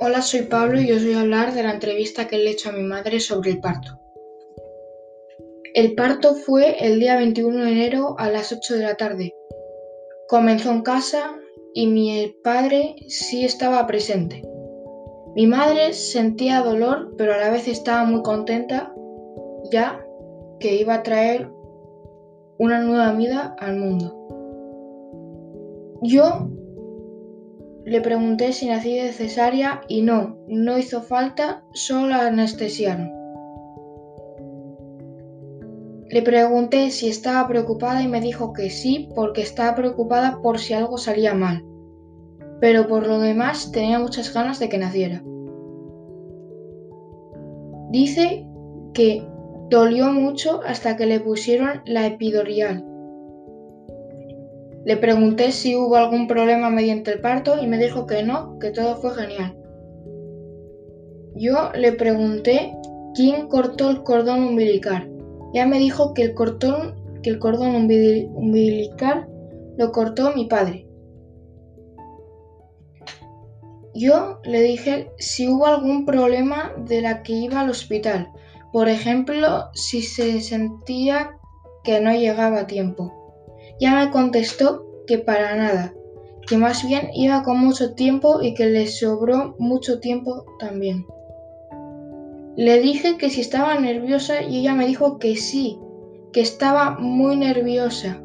Hola, soy Pablo y os voy a hablar de la entrevista que le he hecho a mi madre sobre el parto. El parto fue el día 21 de enero a las 8 de la tarde. Comenzó en casa y mi padre sí estaba presente. Mi madre sentía dolor, pero a la vez estaba muy contenta ya que iba a traer una nueva vida al mundo. Yo le pregunté si nací de cesárea y no, no hizo falta, solo anestesiaron. Le pregunté si estaba preocupada y me dijo que sí, porque estaba preocupada por si algo salía mal, pero por lo demás tenía muchas ganas de que naciera. Dice que dolió mucho hasta que le pusieron la epidurial le pregunté si hubo algún problema mediante el parto y me dijo que no, que todo fue genial. Yo le pregunté quién cortó el cordón umbilical. Ya me dijo que el, cordón, que el cordón umbilical lo cortó mi padre. Yo le dije si hubo algún problema de la que iba al hospital. Por ejemplo, si se sentía que no llegaba a tiempo. Ya me contestó que para nada, que más bien iba con mucho tiempo y que le sobró mucho tiempo también. Le dije que si estaba nerviosa y ella me dijo que sí, que estaba muy nerviosa.